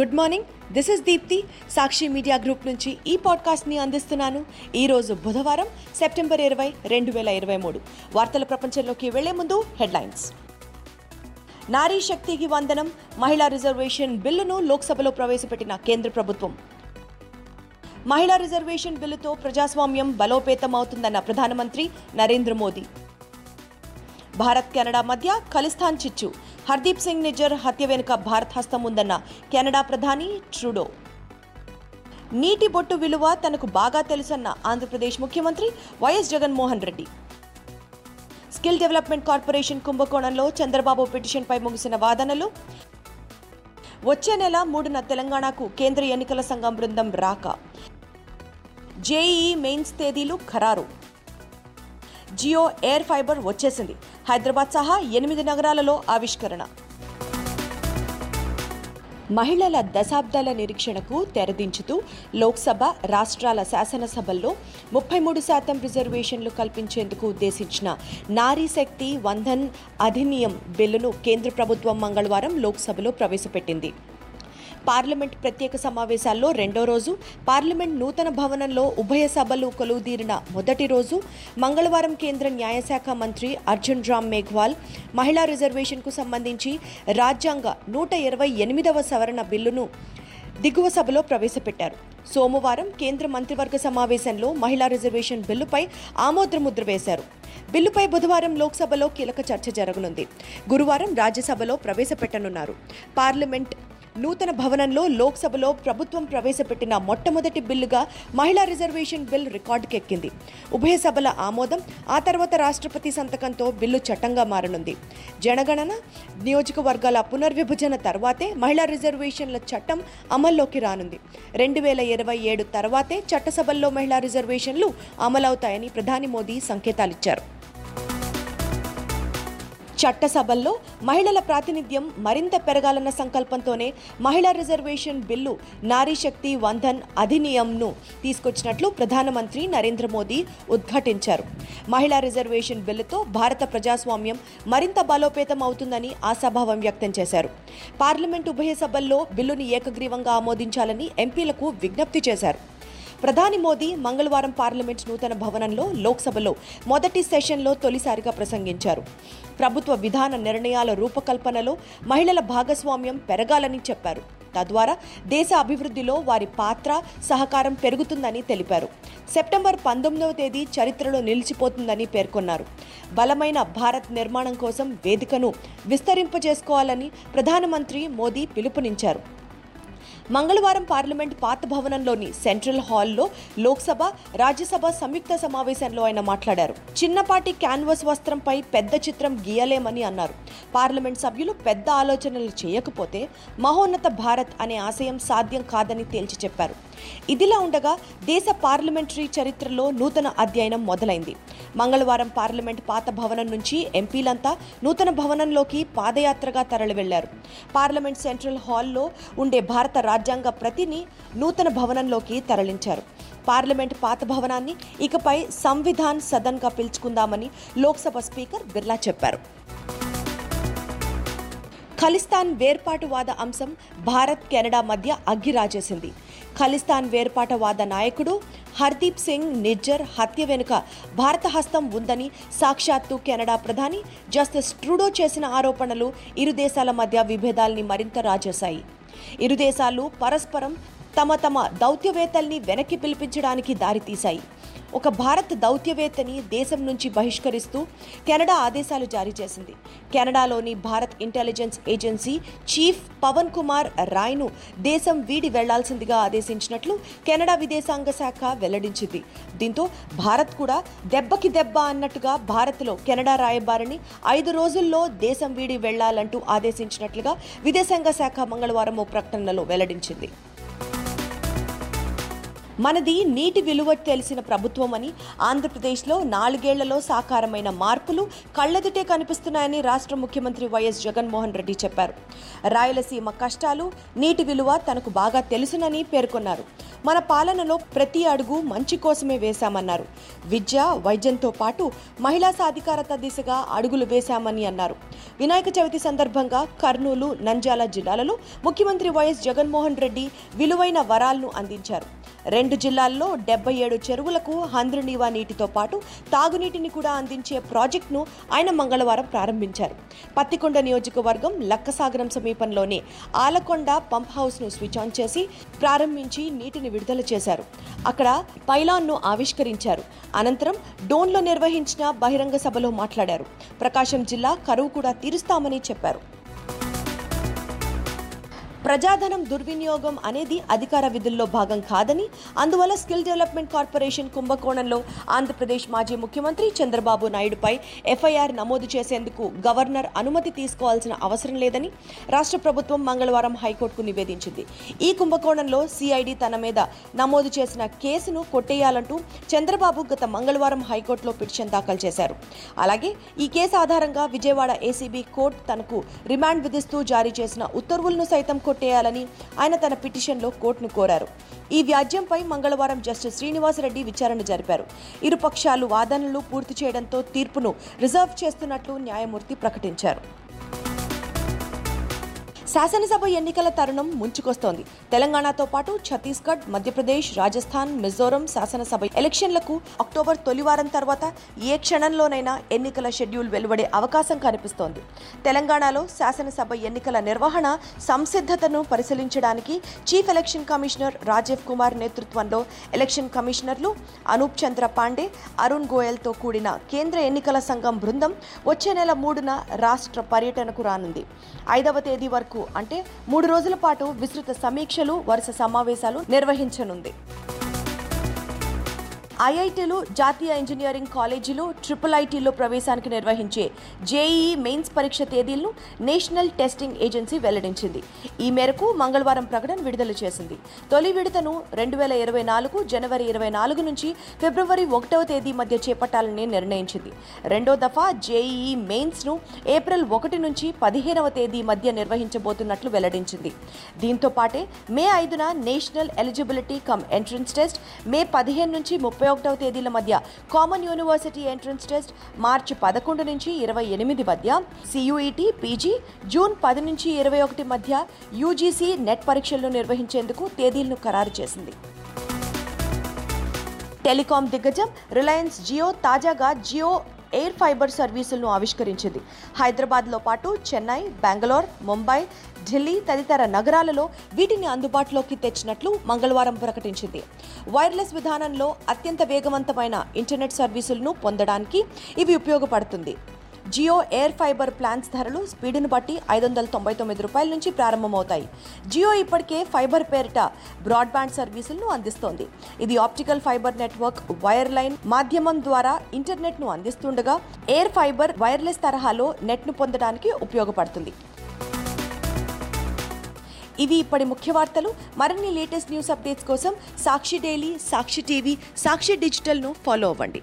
Good morning this is Deepti Sakshi media group నుంచి ఈ పాడ్కాస్ట్ని అందిస్తున్నాను. ఈరోజు బుధవారం సెప్టెంబర్ ఇరవై రెండు వేల ఇరవై మూడు. వార్తల ప్రపంచంలోకి వెళ్ళే ముందు హెడ్లైన్స్. నారీ శక్తికి వందనం మహిళా రిజర్వేషన్ బిల్లును లోక్సభలో ప్రవేశపెట్టిన కేంద్ర ప్రభుత్వం. మహిళా రిజర్వేషన్ బిల్లుతో ప్రజాస్వామ్యం బలోపేతం అవుతుందన్న ప్రధానమంత్రి నరేంద్ర మోదీ. భారత్ కెనడా మధ్య ఖలిస్తాన్ చిచ్చు. హర్దీప్ సింగ్ నిజర్ హత్య వెనుక భారత్ హస్తం ఉందన్న కెనడా ప్రధాని ట్రూడో. నీటి బొట్టు విలువ తనకు బాగా తెలుసన్న ఆంధ్రప్రదేశ్ ముఖ్యమంత్రి YS Jaganmohan Reddy. Skill development corporation కుంభకోణంలో చంద్రబాబు పిటిషన్పై ముగిసిన వాదనలు. వచ్చే నెల మూడున తెలంగాణకు కేంద్ర ఎన్నికల సంఘం బృందం రాక. జేఈఈ మెయిన్స్ తేదీలు ఖరారు. జియో ఎయిర్ ఫైబర్ వచ్చేసింది. హైదరాబాద్ సహా ఎనిమిది నగరాలలో ఆవిష్కరణ. మహిళల దశాబ్దాల నిరీక్షణకు తెరదించుతూ లోక్సభ రాష్ట్రాల శాసనసభల్లో ముప్పై మూడు శాతం రిజర్వేషన్లు కల్పించేందుకు ఉద్దేశించిన నారీ శక్తి వంధన్ అధినియం బిల్లును కేంద్ర ప్రభుత్వం మంగళవారం లోక్సభలో ప్రవేశపెట్టింది. పార్లమెంట్ ప్రత్యేక సమావేశాల్లో రెండో రోజు పార్లమెంట్ నూతన భవనంలో ఉభయ సభలు కొలువుదీరిన మొదటి రోజు మంగళవారం కేంద్ర న్యాయశాఖ మంత్రి అర్జున్ రామ్ మేఘ్వాల్ మహిళా రిజర్వేషన్కు సంబంధించి రాజ్యాంగ నూట ఇరవై ఎనిమిదవ సవరణ బిల్లును దిగువ సభలో ప్రవేశపెట్టారు. సోమవారం కేంద్ర మంత్రివర్గ సమావేశంలో మహిళా రిజర్వేషన్ బిల్లుపై ఆమోద్రముద్ర వేశారు. బిల్లుపై బుధవారం లోక్సభలో కీలక చర్చ జరగనుంది. గురువారం రాజ్యసభలో ప్రవేశపెట్టనున్నారు. పార్లమెంట్ నూతన భవనంలో లోక్సభలో ప్రభుత్వం ప్రవేశపెట్టిన మొట్టమొదటి బిల్లుగా మహిళా రిజర్వేషన్ బిల్ రికార్డుకెక్కింది. ఉభయ సభల ఆమోదం ఆ తర్వాత రాష్ట్రపతి సంతకంతో బిల్లు చట్టంగా మారనుంది. జనగణన నియోజకవర్గాల పునర్విభజన తర్వాతే మహిళా రిజర్వేషన్ల చట్టం అమల్లోకి రానుంది. రెండు వేల ఇరవై ఏడు తర్వాతే చట్టసభల్లో మహిళా రిజర్వేషన్లు అమలవుతాయని ప్రధాని మోదీ సంకేతాలిచ్చారు. చట్టసభల్లో మహిళల ప్రాతినిధ్యం మరింత పెరగాలన్న సంకల్పంతోనే మహిళా రిజర్వేషన్ బిల్లు నారీశక్తి వంధన్ అధినియంను తీసుకొచ్చినట్లు ప్రధానమంత్రి నరేంద్ర మోదీ ఉద్ఘాటించారు. మహిళా రిజర్వేషన్ బిల్లుతో భారత ప్రజాస్వామ్యం మరింత బలోపేతం అవుతుందని ఆశాభావం వ్యక్తం చేశారు. పార్లమెంట్ ఉభయ సభల్లో బిల్లుని ఏకగ్రీవంగా ఆమోదించాలని ఎంపీలకు విజ్ఞప్తి చేశారు. ప్రధాని మోదీ మంగళవారం పార్లమెంట్ నూతన భవనంలో లోక్సభలో మొదటి సెషన్లో తొలిసారిగా ప్రసంగించారు. ప్రభుత్వ విధాన నిర్ణయాల రూపకల్పనలో మహిళల భాగస్వామ్యం పెరగాలని చెప్పారు. తద్వారా దేశ అభివృద్ధిలో వారి పాత్ర సహకారం పెరుగుతుందని తెలిపారు. సెప్టెంబర్ పంతొమ్మిదవ తేదీ చరిత్రలో నిలిచిపోతుందని పేర్కొన్నారు. బలమైన భారత్ నిర్మాణం కోసం వేదికను విస్తరింపజేసుకోవాలని ప్రధానమంత్రి మోదీ పిలుపునిచ్చారు. మంగళవారం పార్లమెంట్ పాత భవనంలోని సెంట్రల్ హాల్లో లోక్సభ రాజ్యసభ సంయుక్త సమావేశంలో ఆయన మాట్లాడారు. చిన్నపాటి క్యాన్వస్ వస్త్రంపై పెద్ద చిత్రం గీయలేమని అన్నారు. పార్లమెంట్ సభ్యులు పెద్ద ఆలోచనలు చేయకపోతే మహోన్నత భారత్ అనే ఆశయం సాధ్యం కాదని తేల్చి చెప్పారు. ఇదిలా ఉండగా దేశ పార్లమెంటరీ చరిత్రలో నూతన అధ్యయనం మొదలైంది. మంగళవారం పార్లమెంట్ పాత భవనం నుంచి ఎంపీలంతా నూతన భవనంలోకి పాదయాత్రగా తరలి వెళ్ళారు పార్లమెంట్ సెంట్రల్ హాల్లో ఉండే భారత రాజ్యాంగ ప్రతిని నూతన భవనంలోకి తరలించారు. పార్లమెంట్ పాత భవనాన్ని ఇకపై సంవిధాన్ సదన్గా పిలుచుకుందామని లోక్సభ స్పీకర్ బిర్లా చెప్పారు. ఖలిస్తాన్ వేర్పాటువాద అంశం భారత్ కెనడా మధ్య అగ్గిరాజేసింది. ఖలిస్తాన్ వేర్పాటవాద నాయకుడు హర్దీప్ సింగ్ నిజ్జర్ హత్య వెనుక భారత హస్తం ఉందని సాక్షాత్తు కెనడా ప్రధాని జస్టిస్ ట్రూడో చేసిన ఆరోపణలు ఇరు దేశాల మధ్య విభేదాల్ని మరింత రాజేశాయి. ఇరు దేశాలు పరస్పరం తమ తమ దౌత్యవేత్తల్ని వెనక్కి పిలిపించడానికి దారితీశాయి. ఒక భారత్ దౌత్యవేత్తని దేశం నుంచి బహిష్కరిస్తూ కెనడా ఆదేశాలు జారీ చేసింది. కెనడాలోని Bharat intelligence agency chief Pavan Kumar రాయ్ను దేశం వీడి వెళ్ళాల్సిందిగా ఆదేశించినట్లు కెనడా విదేశాంగ శాఖ వెల్లడించింది. దీంతో భారత్ కూడా దెబ్బకి దెబ్బ అన్నట్టుగా భారత్లో కెనడా రాయబారిని ఐదు రోజుల్లో దేశం వీడి వెళ్ళాలంటూ ఆదేశించినట్లుగా విదేశాంగ శాఖ మంగళవారం ఓ ప్రకటనలో వెల్లడించింది. మనది నీటి విలువ తెలిసిన ప్రభుత్వం అని ఆంధ్రప్రదేశ్లో నాలుగేళ్ళలో సాకారమైన మార్పులు కళ్ళెదుటే కనిపిస్తున్నాయని రాష్ట్ర ముఖ్యమంత్రి వైఎస్ జగన్మోహన్ రెడ్డి చెప్పారు. రాయలసీమ కష్టాలు నీటి విలువ తనకు బాగా తెలుసునని పేర్కొన్నారు. మన పాలనలో ప్రతి అడుగు మంచి కోసమే వేశామన్నారు. విద్య వైద్యంతో పాటు మహిళా సాధికారత దిశగా అడుగులు వేశామని అన్నారు. వినాయక చవితి సందర్భంగా కర్నూలు నంద్యాల జిల్లాలలో ముఖ్యమంత్రి వైఎస్ జగన్మోహన్ రెడ్డి విలువైన వరాలను అందించారు. రెండు జిల్లాల్లో డెబ్బై ఏడు చెరువులకు హంద్రునీవా నీటితో పాటు తాగునీటిని కూడా అందించే ప్రాజెక్టును ఆయన మంగళవారం ప్రారంభించారు. పత్తికొండ నియోజకవర్గం లక్కసాగరం సమీపంలోని ఆలకొండ పంప్ హౌస్ను స్విచ్ ఆన్ చేసి ప్రారంభించి నీటిని విడుదల చేశారు. అక్కడ పైలాన్ను ఆవిష్కరించారు. అనంతరం డోన్లో నిర్వహించిన బహిరంగ సభలో మాట్లాడారు. ప్రకాశం జిల్లా కరువు కూడా తీరుస్తామని చెప్పారు. ప్రజాధనం దుర్వినియోగం అనేది అధికార విధుల్లో భాగం కాదని అందువల్ల స్కిల్ డెవలప్మెంట్ కార్పొరేషన్ కుంభకోణంలో ఆంధ్రప్రదేశ్ మాజీ ముఖ్యమంత్రి చంద్రబాబు నాయుడుపై ఎఫ్ఐఆర్ నమోదు చేసేందుకు గవర్నర్ అనుమతి తీసుకోవాల్సిన అవసరం లేదని రాష్ట్ర ప్రభుత్వం మంగళవారం హైకోర్టుకు నివేదించింది. ఈ కుంభకోణంలో సిఐడి తన మీద నమోదు చేసిన కేసును కొట్టేయాలంటూ చంద్రబాబు గత మంగళవారం హైకోర్టులో పిటిషన్ దాఖలు చేశారు. అలాగే ఈ కేసు ఆధారంగా విజయవాడ ఏసీబీ కోర్టు తనకు రిమాండ్ విధిస్తూ జారీ చేసిన ఉత్తర్వులను సైతం కొట్టేయాలని ఆయన తన పిటిషన్లో కోర్టును కోరారు. ఈ వ్యాజ్యంపై మంగళవారం జస్టిస్ శ్రీనివాసరెడ్డి విచారణ జరిపారు. ఇరు పక్షాలు వాదనలు పూర్తి చేయడంతో తీర్పును రిజర్వ్ చేస్తున్నట్లు న్యాయమూర్తి ప్రకటించారు. శాసనసభ ఎన్నికల తరుణం ముంచుకొస్తోంది. తెలంగాణతో పాటు ఛత్తీస్గఢ్ మధ్యప్రదేశ్ రాజస్థాన్ మిజోరం శాసనసభ ఎలక్షన్లకు అక్టోబర్ తొలివారం తర్వాత ఏ క్షణంలోనైనా ఎన్నికల షెడ్యూల్ వెలువడే అవకాశం కనిపిస్తోంది. తెలంగాణలో శాసనసభ ఎన్నికల నిర్వహణ సంసిద్ధతను పరిశీలించడానికి chief election commissioner Rajiv Kumar నేతృత్వంలో ఎలక్షన్ కమిషనర్లు అనూప్ చంద్ర పాండే అరుణ్ గోయల్తో కూడిన కేంద్ర ఎన్నికల సంఘం బృందం వచ్చే నెల మూడున రాష్ట్ర పర్యటనకు రానుంది. ఐదవ తేదీ వరకు అంటే మూడు రోజుల పాటు విస్తృత సమీక్షలు వరుస సమావేశాలు నిర్వహించనుంది. ఐఐటీలు జాతీయ ఇంజనీరింగ్ కాలేజీలు ట్రిపుల్ ఐటీలో ప్రవేశానికి నిర్వహించే జేఈఈ మెయిన్స్ పరీక్ష తేదీలను నేషనల్ టెస్టింగ్ ఏజెన్సీ వెల్లడించింది. ఈ మేరకు మంగళవారం ప్రకటన విడుదల చేసింది. తొలి విడతను రెండు వేల ఇరవై నాలుగు జనవరి ఇరవై నాలుగు నుంచి ఫిబ్రవరి ఒకటవ తేదీ మధ్య చేపట్టాలని నిర్ణయించింది. రెండో దఫా జేఈఈ మెయిన్స్ను ఏప్రిల్ ఒకటి నుంచి పదిహేనవ తేదీ మధ్య నిర్వహించబోతున్నట్లు వెల్లడించింది. దీంతో పాటే మే ఐదున national eligibility cum entrance test May పదిహేను నుంచి ముప్పై ఒకటవ తేదీల మధ్య కామన్ యూనివర్సిటీ ఎంట్రన్స్ టెస్ట్ మార్చి పదకొండు నుంచి ఇరవై ఎనిమిది మధ్య సియుఈటి పీజీ జూన్ పది నుంచి ఇరవై ఒకటి మధ్య యూజీసీ నెట్ పరీక్షలను నిర్వహించేందుకు తేదీలను ఖరారు చేసింది. టెలికాం దిగ్గజం రిలయన్స్ జియో తాజాగా జియో ఎయిర్ ఫైబర్ సర్వీసులను ఆవిష్కరించింది. హైదరాబాద్లో పాటు చెన్నై బెంగళూరు ముంబై ఢిల్లీ తదితర నగరాలలో వీటిని అందుబాటులోకి తెచ్చినట్లు మంగళవారం ప్రకటించింది. వైర్లెస్ విధానంలో అత్యంత వేగవంతమైన ఇంటర్నెట్ సర్వీసులను పొందడానికి ఇవి ఉపయోగపడుతుంది. జియో ఎయిర్ ఫైబర్ ప్లాన్స్ ధరలు స్పీడ్ను బట్టి ఐదు వందల తొంభై తొమ్మిది రూపాయల నుంచి ప్రారంభమవుతాయి. జియో ఇప్పటికే ఫైబర్ పేరిట బ్రాడ్బ్యాండ్ సర్వీసులను అందిస్తోంది. ఇది optical fibre network wire line మాధ్యమం ద్వారా ఇంటర్నెట్ను అందిస్తుండగా ఎయిర్ ఫైబర్ వైర్లెస్ తరహాలో నెట్ను పొందడానికి ఉపయోగపడుతుంది. ఇవి ఇప్పటి ముఖ్య వార్తలు. మరిన్ని లేటెస్ట్ న్యూస్ అప్డేట్స్ కోసం సాక్షి డైలీ సాక్షి టీవీ సాక్షి డిజిటల్ను ఫాలో అవ్వండి.